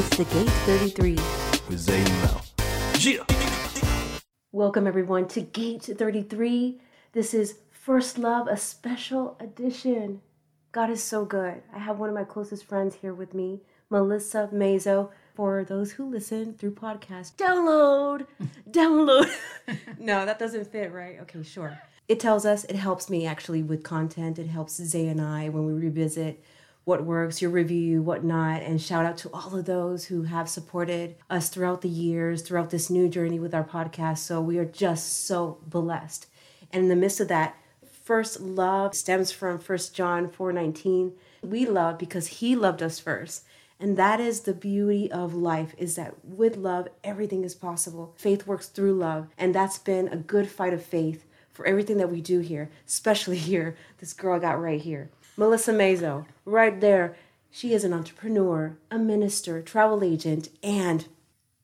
It's the Gate 33. with Zay Mel. Yeah. Welcome, everyone, to Gate 33. This is First Love, a special edition. God is so good. I have one of my closest friends here with me, Melissa Mazo. For those who listen through podcast, download, download. no, that doesn't fit, right? Okay, sure. It tells us, it helps me actually with content. It helps Zay and I when we revisit what works, your review, whatnot. and shout out to all of those who have supported us throughout the years, throughout this new journey with our podcast. So we are just so blessed. And in the midst of that, first love stems from 1 John 4:19. We love because he loved us first. And that is the beauty of life is that with love everything is possible. Faith works through love, and that's been a good fight of faith for everything that we do here, especially here. This girl I got right here. Melissa Mazo, right there. She is an entrepreneur, a minister, travel agent, and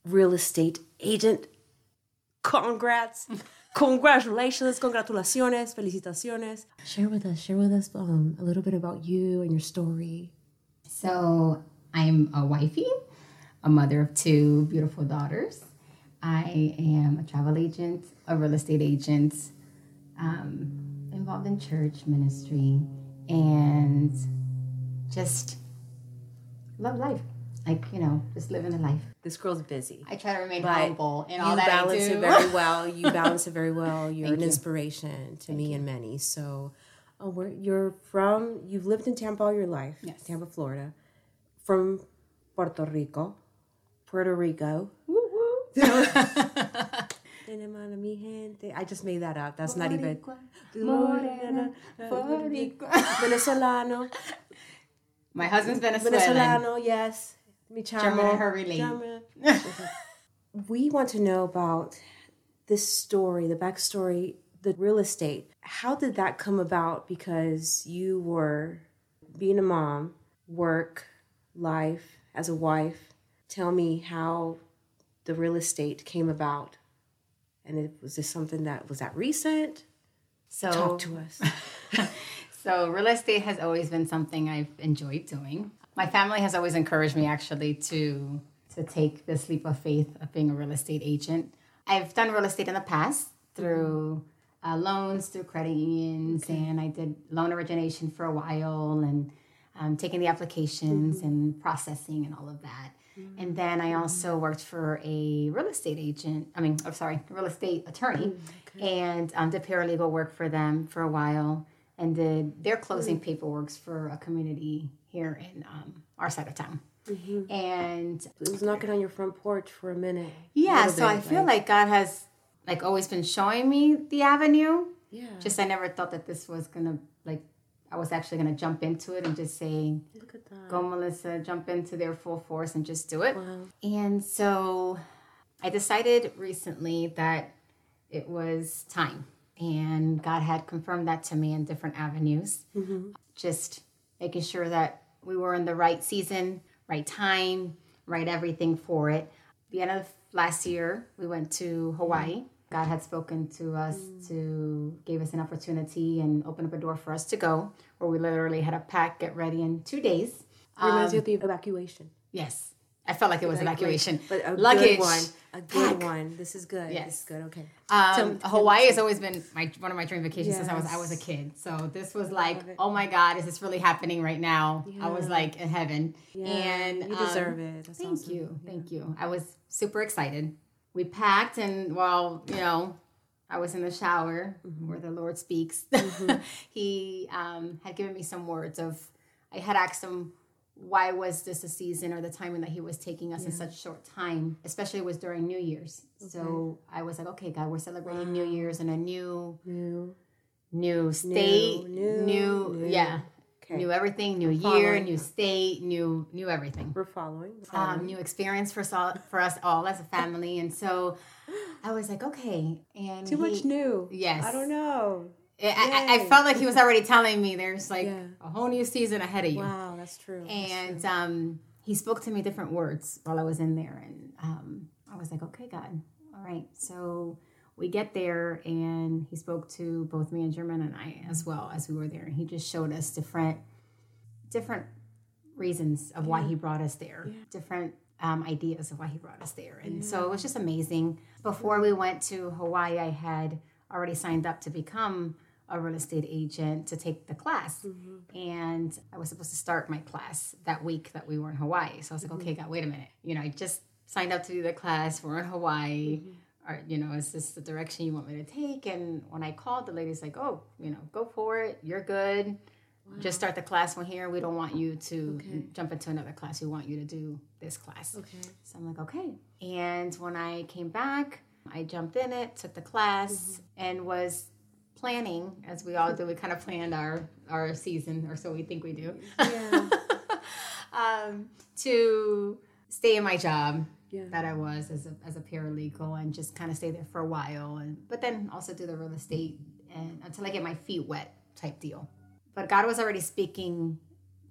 real estate agent. Congrats. Congratulations, congratulaciones, felicitaciones. Share with us, share with us um, a little bit about you and your story. So I'm a wifey, a mother of two beautiful daughters. I am a travel agent, a real estate agent, um, involved in church ministry, and just love life. Like you know, just living a life. This girl's busy. I try to remain humble in all you that balance I do. it very well. You balance it very well. You're Thank an you. inspiration to me and many. So, oh, where you're from? You've lived in Tampa all your life. Yes. Tampa, Florida. From Puerto Rico, Puerto Rico. Tenemos mi gente. I just made that up. That's not even. Morena, Boricua. Venezolano. My husband's Venezuelan. Venezolano, yes. Mi chamo. German and her relate. We want to know about this story, the backstory, the real estate. How did that come about? Because you were being a mom, work, life, as a wife. Tell me how the real estate came about. And it, was this something that was that recent? So Talk to us. So, real estate has always been something I've enjoyed doing. My family has always encouraged me actually to to take this leap of faith of being a real estate agent. I've done real estate in the past through uh, loans, through credit unions, and I did loan origination for a while and um, taking the applications and processing and all of that. And then I also worked for a real estate agent. I mean, I'm sorry, real estate attorney, and um, did paralegal work for them for a while, and did their closing paperwork for a community here in um, our side of town. And it was knocking on your front porch for a minute. yeah, Little so I bit, feel like God has like always been showing me the avenue. Yeah. Just I never thought that this was gonna like I was actually gonna jump into it and just say, Look at that. "Go, Melissa, jump into their full force and just do it." Wow. And so I decided recently that it was time. And God had confirmed that to me in different avenues. Mm-hmm. Just making sure that we were in the right season, right time, right everything for it. The end of last year, we went to Hawaii. God had spoken to us to gave us an opportunity and open up a door for us to go, where we literally had to pack, get ready in two days. Reminds you of the evacuation. Yes. I felt like it was evacuation. But a Luggage. good one. A good pack. one. This is good. Yes. This is good. Okay. Um, Hawaii has always been my one of my dream vacations since I was I was a kid. So this was like, oh my God, is this really happening right now? I was like in heaven. And you um, deserve it. That's Thank awesome. you, thank you. I was super excited. We packed, and while you know, I was in the shower Mm-hmm. where the Lord speaks. he um, had given me some words of. I had asked him, why was this a season or the timing that he was taking us in such short time? Especially it was during New Year's. So I was like, okay, God, we're celebrating New Year's in a new, New. new state, new, new, new. yeah, Okay. new everything, new year, new state, new, new everything We're following. We're um, new experience for us all, for us all as a family. And so I was like, okay. And Too much new. Yes. I don't know. I, I, I felt like he was already telling me there's like Yeah. a whole new season ahead of you. Wow, that's true. That's And true. um, he spoke to me different words while I was in there. And um, I was like, okay, God, all right. So we get there, and he spoke to both me and German and I as well as we were there. And he just showed us different, different reasons of why he brought us there, different um, ideas of why he brought us there. And so it was just amazing. Before we went to Hawaii, I had already signed up to become a real estate agent to take the class. Mm-hmm. And I was supposed to start my class that week that we were in Hawaii. So I was like, mm-hmm. okay, God, wait a minute. You know, I just signed up to do the class. We're in Hawaii. Mm-hmm. Or, you know, is this the direction you want me to take? And when I called, the lady's like, oh, you know, go for it. You're good. Just start the class one here. We don't want you to jump into another class. We want you to do this class. Okay. So I'm like, okay. And when I came back, I jumped in it, took the class, and was planning, as we all do. We kind of planned our our season, or so we think we do, Yeah. um, to stay in my job Yeah. that I was as a as a paralegal, and just kind of stay there for a while, and but then also do the real estate and until I get my feet wet type deal. But God was already speaking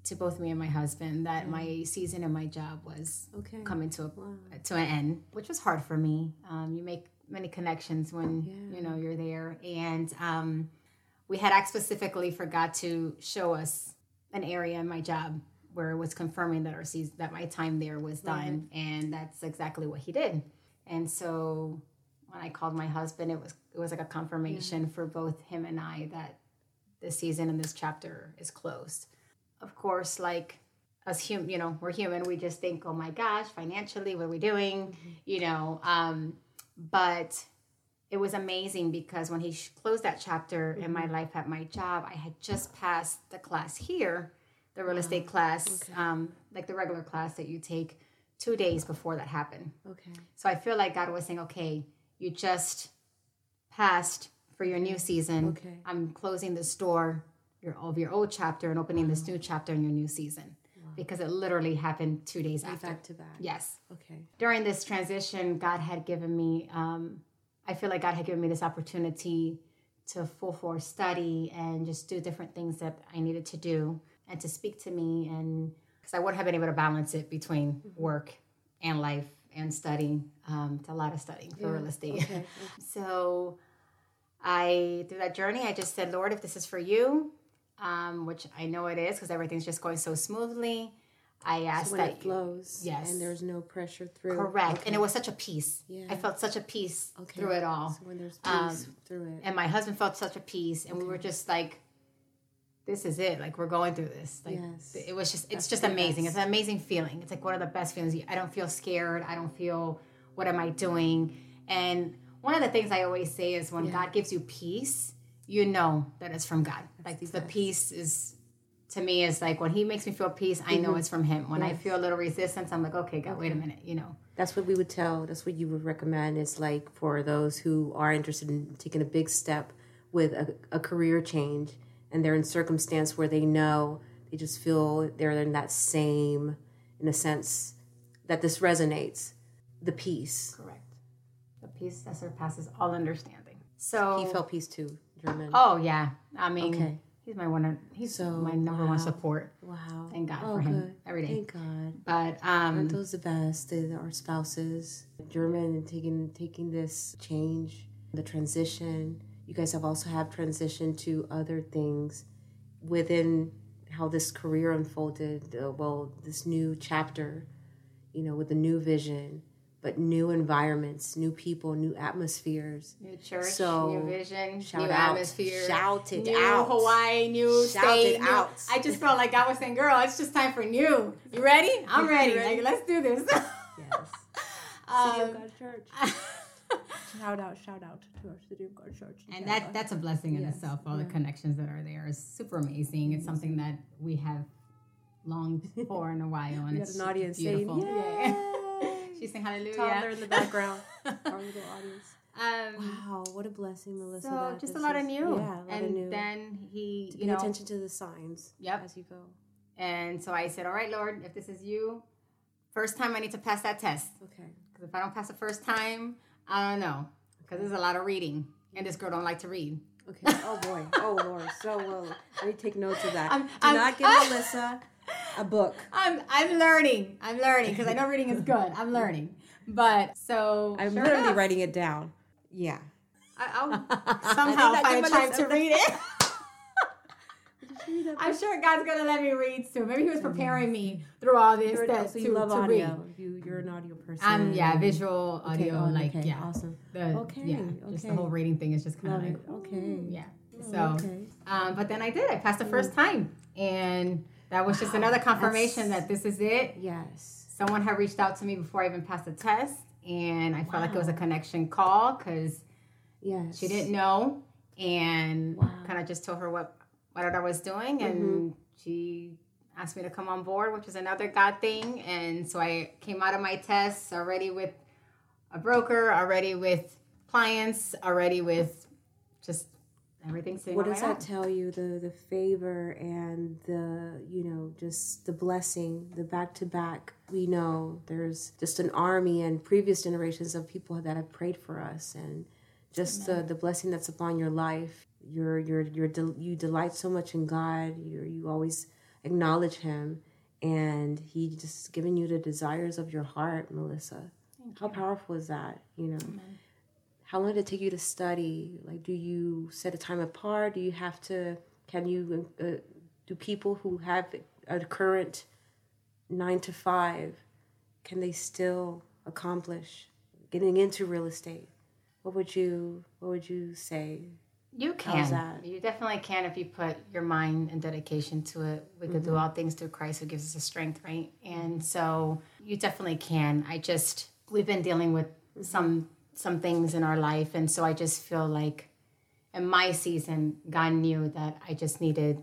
to both me and my husband that my season and my job was Okay. coming to a, to an end, which was hard for me. Um, you make many connections when you know you're there, and um, we had asked specifically for God to show us an area in my job where it was confirming that our season, that my time there was done, and that's exactly what He did. And so when I called my husband, it was it was like a confirmation for both him and I that this season and this chapter is closed. Of course, like as hum, you know, we're human. We just think, oh my gosh, financially, what are we doing? You know, um, but it was amazing because when he closed that chapter in my life at my job, I had just passed the class here, the real estate class, um, like the regular class that you take two days before that happened. Okay. So I feel like God was saying, okay, you just passed for your new season. Okay. I'm closing this door your, of your old chapter and opening this new chapter in your new season. Because it literally happened two days after. Back to back. Yes. Okay. During this transition, God had given me, um, I feel like God had given me this opportunity to full force study and just do different things that I needed to do and to speak to me. And because I wouldn't have been able to balance it between work and life and studying. Um, it's a lot of studying for real estate. Okay. So I, through that journey, I just said, Lord, if this is for you, um, which I know it is because everything's just going so smoothly, I ask when that it flows. Yes. And there's no pressure through. correct. Okay. And it was such a peace. Yeah. I felt such a peace Okay. through it all. So when there's Um, peace through it. And my husband felt such a peace. And we were just like, this is it. Like, we're going through this. Like, Yes. it was just, it's That's just amazing. best. It's an amazing feeling. It's like one of the best feelings. I don't feel scared. I don't feel, what am I doing? And one of the things I always say is when God gives you peace, you know that it's from God. like the, peace is to me is like when he makes me feel peace, I know mm-hmm. it's from him. When I feel a little resistance, I'm like, okay, God, wait a minute, you know. That's what we would tell. That's what you would recommend is like for those who are interested in taking a big step with a, a career change and they're in circumstance where they know they just feel they're in that same, in a sense, that this resonates. The peace. Correct. The peace that surpasses all understanding. So He felt peace too, German. Oh yeah. I mean Okay. he's my one he's So, my number one support. wow. Thank God oh, for him good. every day. Thank God. But um Aren't those the best? They our spouses, German, and taking taking this change, the transition. You guys have also have transitioned to other things within how this career unfolded. Uh, well, this new chapter, you know, with the new vision, but new environments, new people, new atmospheres. new church, So, new vision, shout new out. atmosphere. Shout it new out. Hawaii, new Shout state. it new- out. I just felt like I was saying, girl, it's just time for new. You ready? I'm ready. ready? Like, let's do this. Yes. Um, City of God Church. shout out, shout out to our City of God Church. and that that's a blessing in Yes, itself. All the connections that are there is super amazing. It's something that we have longed for in a while, and it's an audience beautiful. saying, Yeah. She's saying hallelujah. toddler in the background. Our little audience. Um, Wow, what a blessing, Melissa. so that just a lot of new. Yeah, a lot and of new. then he, to you pay know, attention to the signs. Yep. As you go. and so I said, all right, Lord, if this is you, first time I need to pass that test. Okay. Because if I don't pass the first time, I don't know. Because there's a lot of reading, and this girl don't like to read. Okay. Oh boy. Oh Lord. So well. Let me take notes of that. I'm- Do I'm- not give Melissa a book. I'm I'm learning. I'm learning because I know reading is good. I'm learning. But so I'm sure literally enough, writing it down. Yeah. I, I'll somehow not find time to read it. I'm sure God's gonna let me read soon. Maybe He was preparing me through all this. You're, that, so to, love to audio. read. You you're an audio person. Um, yeah, visual, Okay, audio, oh, like okay, yeah, awesome. the, Okay, yeah, just the whole reading thing is just kind of it. like Okay. yeah. Oh, So, okay. um, but then I did. I passed the first time, and that was just another confirmation that this is it. Yes. Someone had reached out to me before I even passed the test, and I felt like it was a connection call because Yes. she didn't know, and Wow. kind of just told her what what I was doing, and mm-hmm. she asked me to come on board, which is another God thing. And so I came out of my tests already with a broker, already with clients, already with just everything sitting What does that lap. tell you? The the favor and the you know just the blessing, the back to back. We know there's just an army and previous generations of people that have prayed for us, and just the the blessing that's upon your life. You're you're you're del- you delight so much in God. You you always acknowledge Him, and He just given you the desires of your heart, Melissa. How powerful is that? You know. How long did it take you to study? Like, do you set a time apart? Do you have to? Can you? Uh, do people who have a current nine to five, can they still accomplish getting into real estate? What would you? What would you say? You can. that? You definitely can if you put your mind and dedication to it. We could Mm-hmm. do all things through Christ who gives us the strength, right? And so you definitely can. I just we've been dealing with Mm-hmm. some some things in our life, and so I just feel like in my season, God knew that I just needed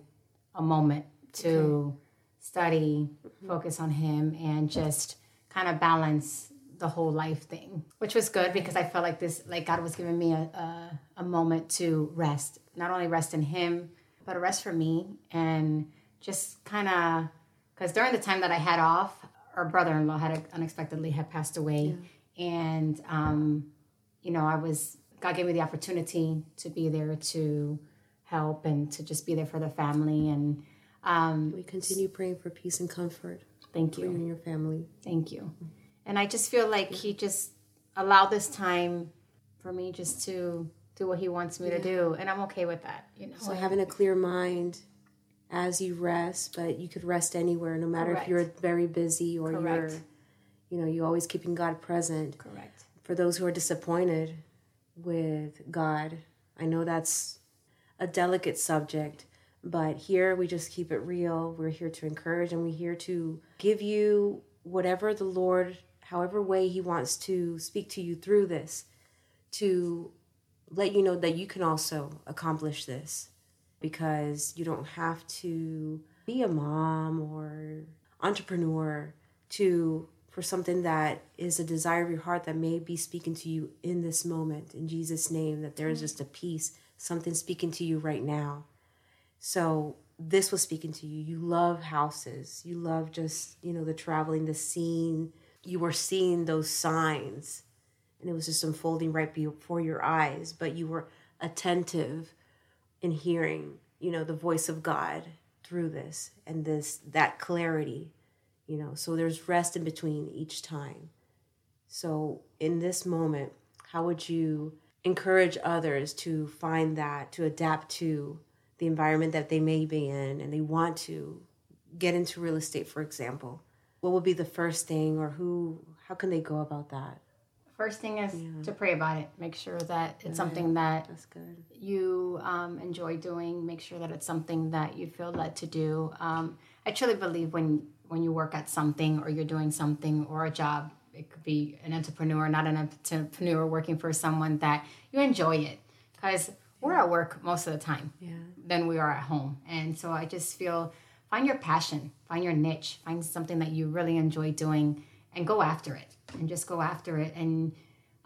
a moment to study, Mm-hmm. focus on Him, and just kind of balance the whole life thing, which was good because I felt like this, like God was giving me a, a, a moment to rest, not only rest in Him, but a rest for me and just kind of, because during the time that I had off, our brother-in-law had unexpectedly had passed away, and um, you know, I was God gave me the opportunity to be there to help and to just be there for the family and um, We continue praying for peace and comfort thank for you you. and your family. Thank you. And I just feel like he just allowed this time for me just to do what he wants me to do. And I'm okay with that, you know. So having a clear mind as you rest, but you could rest anywhere, no matter Correct. if you're very busy or you're, you know, you always keeping God present. Correct. for those who are disappointed with God, I know that's a delicate subject, but here we just keep it real. We're here to encourage and we're here to give you whatever the Lord, however way He wants to speak to you through this, to let you know that you can also accomplish this because you don't have to be a mom or entrepreneur to for something that is a desire of your heart that may be speaking to you in this moment in Jesus name that there is just a peace something speaking to you right now. So this was speaking to you. You love houses. You love just you know the traveling the scene you were seeing those signs and it was just unfolding right before your eyes but you were attentive in hearing you know the voice of god through this and this that clarity you know? So there's rest in between each time. So in this moment how would you encourage others to find that to adapt to the environment that they may be in and they want to get into real estate for example what would be the first thing or who how can they go about that First thing is to pray about it. Make sure that it's something that that's good you um, enjoy doing. Make sure that it's something that you feel led to do. Um, I truly believe when when you work at something or you're doing something or a job, it could be an entrepreneur, not an entrepreneur working for someone that you enjoy it because we're at work most of the time yeah than we are at home. And so I just feel find your passion, find your niche, find something that you really enjoy doing and go after it and just go after it. And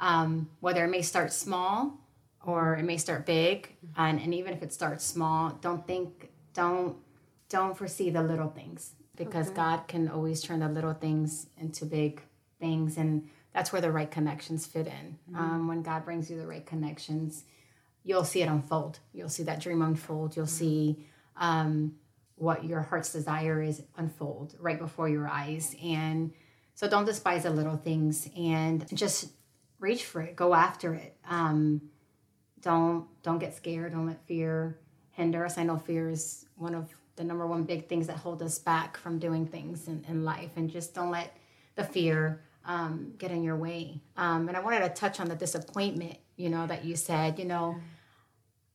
um, whether it may start small or it may start big, and, and even if it starts small, don't think, don't, don't foresee the little things because God can always turn the little things into big things. And that's where the right connections fit in. Um, when God brings you the right connections, you'll see it unfold. You'll see that dream unfold. You'll see um, what your heart's desire is unfold right before your eyes. And so don't despise the little things and just reach for it. Go after it. Um, don't don't get scared. Don't let fear hinder us. I know fear is one of the number one big things that hold us back from doing things in, in life. And just don't let the fear um, get in your way. Um, and I wanted to touch on the disappointment, you know, that you said, you know,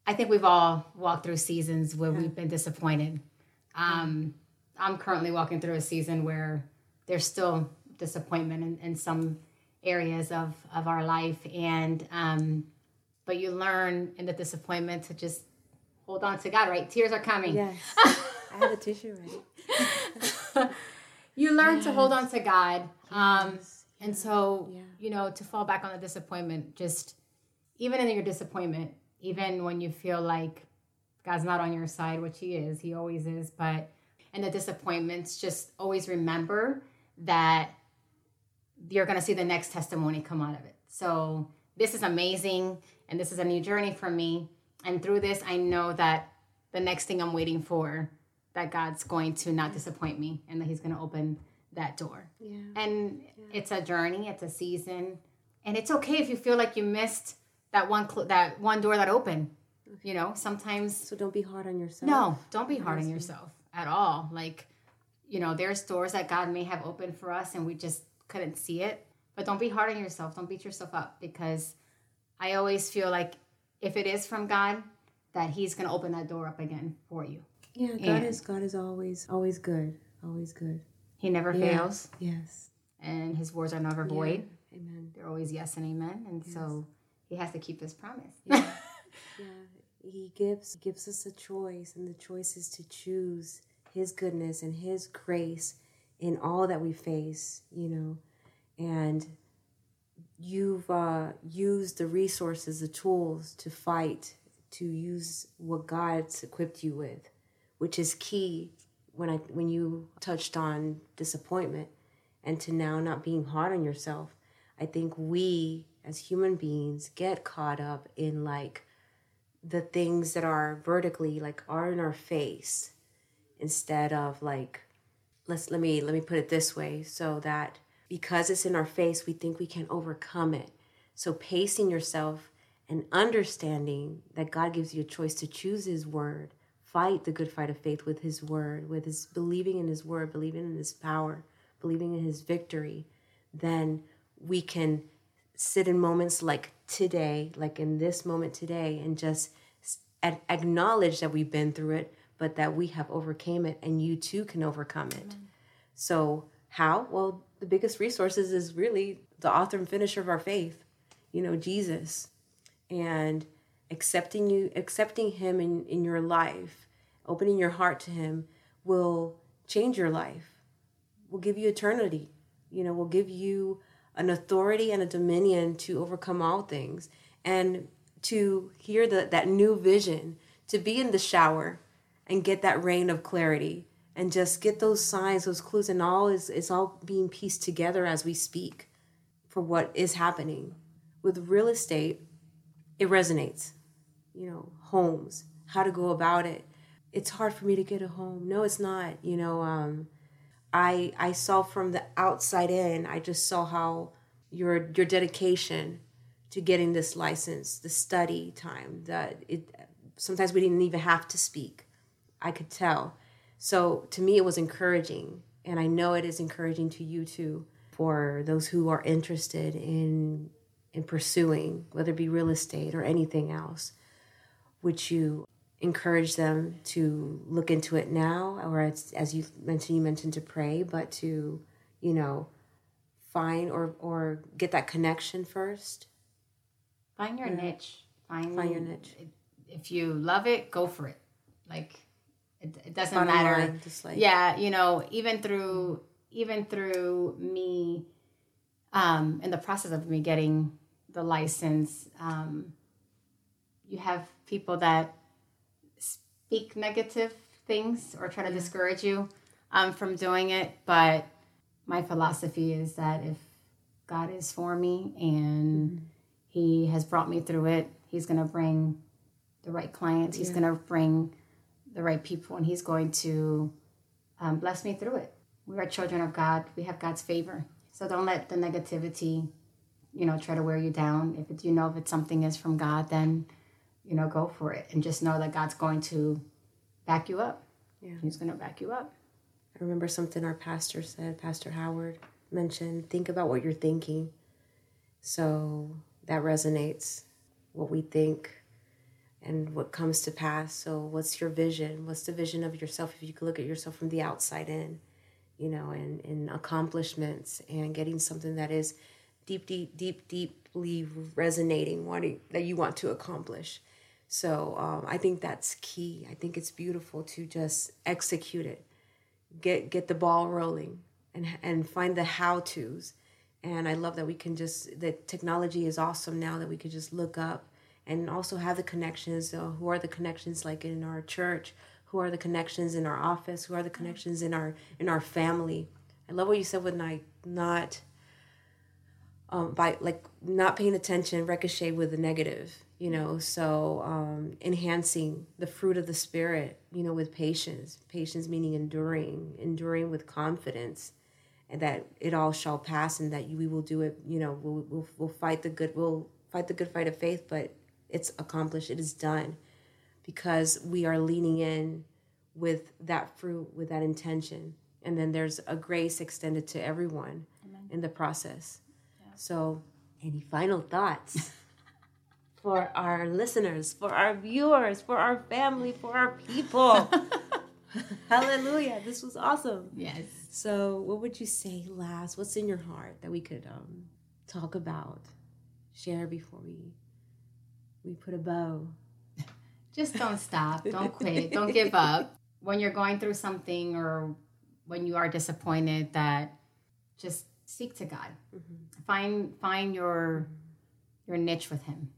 I think we've all walked through seasons where we've been disappointed. Um, I'm currently walking through a season where there's still disappointment in, in some areas of, of our life. And, um, but you learn in the disappointment to just hold on to God, right? Tears are coming. Yes. I have a tissue ready. You learn to hold on to God. Um, Yes. and so, Yeah. you know, to fall back on the disappointment, just even in your disappointment, even when you feel like God's not on your side, which He is, He always is, but and the disappointments, just always remember that you're going to see the next testimony come out of it. So, this is amazing, and this is a new journey for me. And through this, I know that the next thing I'm waiting for, that God's going to not disappoint me and that He's going to open that door. Yeah. And it's a journey, it's a season, and it's okay if you feel like you missed that one cl- that one door that opened. You know, sometimes So don't be hard on yourself. no, don't be hard on yourself at all. Like, you know, there's doors that God may have opened for us and we just couldn't see it. But don't be hard on yourself. Don't beat yourself up because I always feel like if it is from God, that He's going to open that door up again for you. Yeah, God And- is God is always always good. Always good. He never Yeah. fails, Yes. and His words are never void. Amen. They're always yes and amen. And so He has to keep His promise. Yeah. He gives gives us a choice, and the choice is to choose His goodness and His grace in all that we face. You know, and you've uh, used the resources, the tools to fight, to use what God's equipped you with, which is key. When I when you touched on disappointment, and to now not being hard on yourself, I think we as human beings get caught up in like the things that are vertically like are in our face instead of like let's let me let me put it this way so that because it's in our face we think we can overcome it. So pacing yourself and understanding that god gives you a choice to choose his word fight the good fight of faith with his word with his believing in his word believing in his power believing in his victory then we can sit in moments like today, like in this moment today, and just s- a- acknowledge that we've been through it, but that we have overcame it, and you too can overcome it. So how? Well, the biggest resources is really the author and finisher of our faith, you know, Jesus, and accepting you, accepting Him in in your life, opening your heart to Him will change your life will give you eternity. You know, will give you an authority and a dominion to overcome all things and to hear the, that new vision, to be in the shower and get that rain of clarity and just get those signs, those clues, and all is, is all being pieced together as we speak for what is happening. With real estate, it resonates. You know, homes, how to go about it. It's hard for me to get a home. No, it's not. You know, um, I I saw from the outside in, I just saw how your your dedication to getting this license, the study time, that it sometimes we didn't even have to speak. I could tell. So to me it was encouraging and I know it is encouraging to you too for those who are interested in in pursuing whether it be real estate or anything else. Would you encourage them to look into it now or as, as you mentioned you mentioned to pray but to you know find or or get that connection first Find your niche. Find, Find your niche. If you love it, go for it. Like it, it doesn't Bottom matter. line, like yeah, you know, even through even through me, um, in the process of me getting the license, um, you have people that speak negative things or try to discourage you um, from doing it. But my philosophy is that if God is for me and He has brought me through it, He's going to bring the right clients. He's going to bring the right people, and He's going to um, bless me through it. We are children of God. We have God's favor. So don't let the negativity, you know, try to wear you down. If it, you know if it's something is from God, then you know go for it, and just know that God's going to back you up. Yeah. He's going to back you up. I remember something our pastor said, Pastor Howard mentioned, think about what you're thinking. So that resonates what we think and what comes to pass. So what's your vision? What's the vision of yourself if you could look at yourself from the outside in, you know, and, and accomplishments and getting something that is deep, deep, deep, deeply resonating, wanting that you want to accomplish. So um, I think that's key. I think it's beautiful to just execute it, get get the ball rolling, and and find the how tos. And I love that we can just the technology is awesome now that we could just look up and also have the connections. Uh, who are the connections like in our church? Who are the connections in our office? Who are the connections in our in our family? I love what you said with like not um, by like not paying attention, ricochet with the negative you know so um, enhancing the fruit of the spirit you know with patience patience meaning enduring enduring with confidence and that it all shall pass and that we will do it you know we'll, we'll, we'll fight the good we'll fight the good fight of faith but it's accomplished it is done because we are leaning in with that fruit with that intention and then there's a grace extended to everyone Amen. in the process. So any final thoughts for our listeners, for our viewers, for our family, for our people. Hallelujah. This was awesome. Yes. So, what would you say last? What's in your heart that we could um, talk about, share before we we put a bow? Just don't stop. Don't quit. Don't give up. When you're going through something or when you are disappointed, that just seek to God. Mm-hmm. Find find your your niche with Him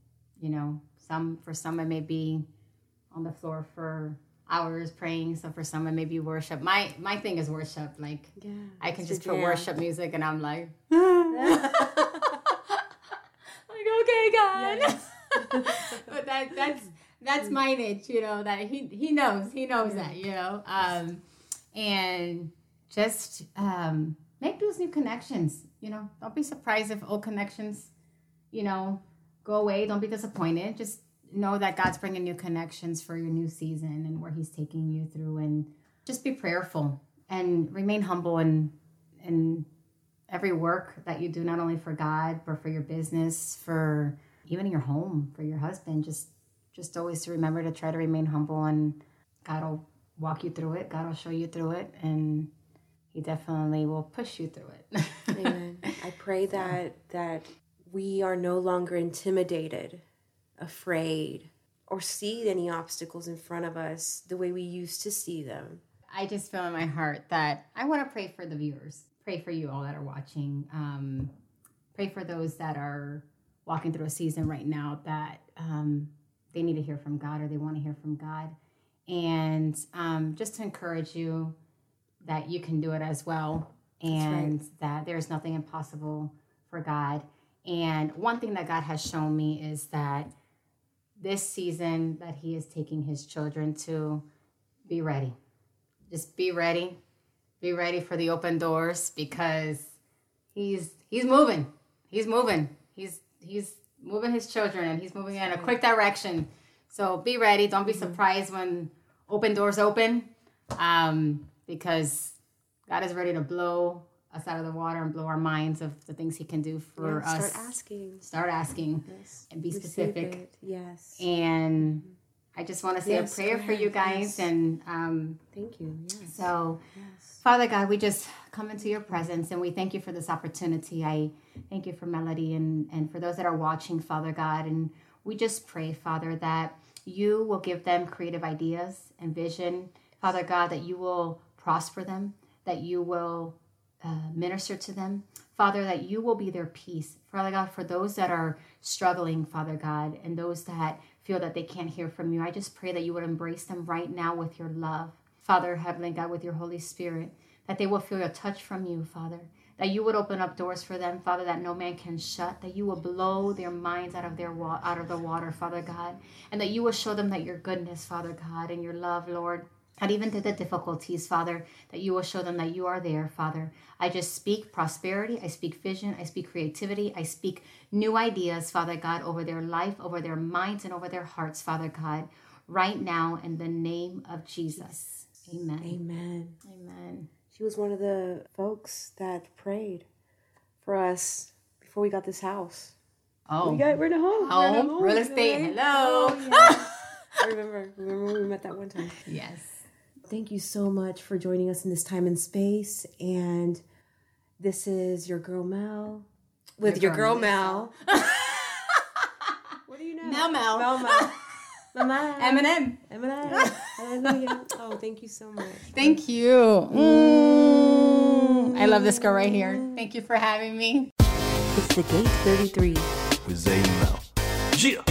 you know some for some it may be on the floor for hours praying so for some it may be worship my my thing is worship like yeah, i can just put jam. worship music and i'm like like okay god yes. but that that's that's my niche you know that he he knows he knows that you know um and just um make those new connections you know don't be surprised if old connections you know go away. Don't be disappointed. Just know that God's bringing new connections for your new season and where He's taking you through. And just be prayerful and remain humble in in every work that you do, not only for God but for your business, for even your home, for your husband. Just just always to remember to try to remain humble and God will walk you through it. God will show you through it and he definitely will push you through it. Amen. I pray that that we are no longer intimidated, afraid, or see any obstacles in front of us the way we used to see them. I just feel in my heart that I want to pray for the viewers, pray for you all that are watching, um, pray for those that are walking through a season right now that um, they need to hear from God or they want to hear from God. And um, just to encourage you that you can do it as well and right. that there's nothing impossible for God. And one thing that God has shown me is that this season that He is taking His children to be ready. Just be ready. Be ready for the open doors because He's He's moving. He's moving. He's He's moving His children and He's moving in a quick direction. So be ready. Don't be mm-hmm. surprised when open doors open, um, because God is ready to blow us out of the water and blow our minds of the things he can do for yeah, us. Start asking. Start asking yes. and be specific. Yes. And mm-hmm. I just want to say yes, a prayer for you guys yes. and um, thank you. Yes. So, Father God, we just come into your presence and we thank you for this opportunity. I thank you for Melody and and for those that are watching, Father God, and we just pray, Father, that you will give them creative ideas and vision, Father God, that you will prosper them, that you will uh, minister to them. Father, that you will be their peace. Father God, for those that are struggling, Father God, and those that feel that they can't hear from you, I just pray that you would embrace them right now with your love. Father, Heavenly God, with your Holy Spirit, that they will feel a touch from you, Father. That you would open up doors for them, Father, that no man can shut. That you will blow their minds out of their wa- out of the water, Father God, and that you will show them that your goodness, Father God, and your love, Lord, and even through the difficulties, Father, that you will show them that you are there, Father. I just speak prosperity, I speak vision, I speak creativity, I speak new ideas, Father God, over their life, over their minds, and over their hearts, Father God, right now in the name of Jesus. Amen. Amen. Amen. She was one of the folks that prayed for us before we got this house. Oh, We got we're in a home. We're in a home, real estate. Hello. Oh, yeah. I remember. Remember when we met that one time. Yes. Thank you so much for joining us in this time and space. And this is your girl Mel with your, Your girl, girl, Mel. what do you know? Mel Mel. Mel Mel. Mama. Eminem. Eminem. Hallelujah. Oh, thank you so much. Thank you. Mm. I love this girl right here. Thank you for having me. It's the Gate 33. With Zay and Mel. Yeah.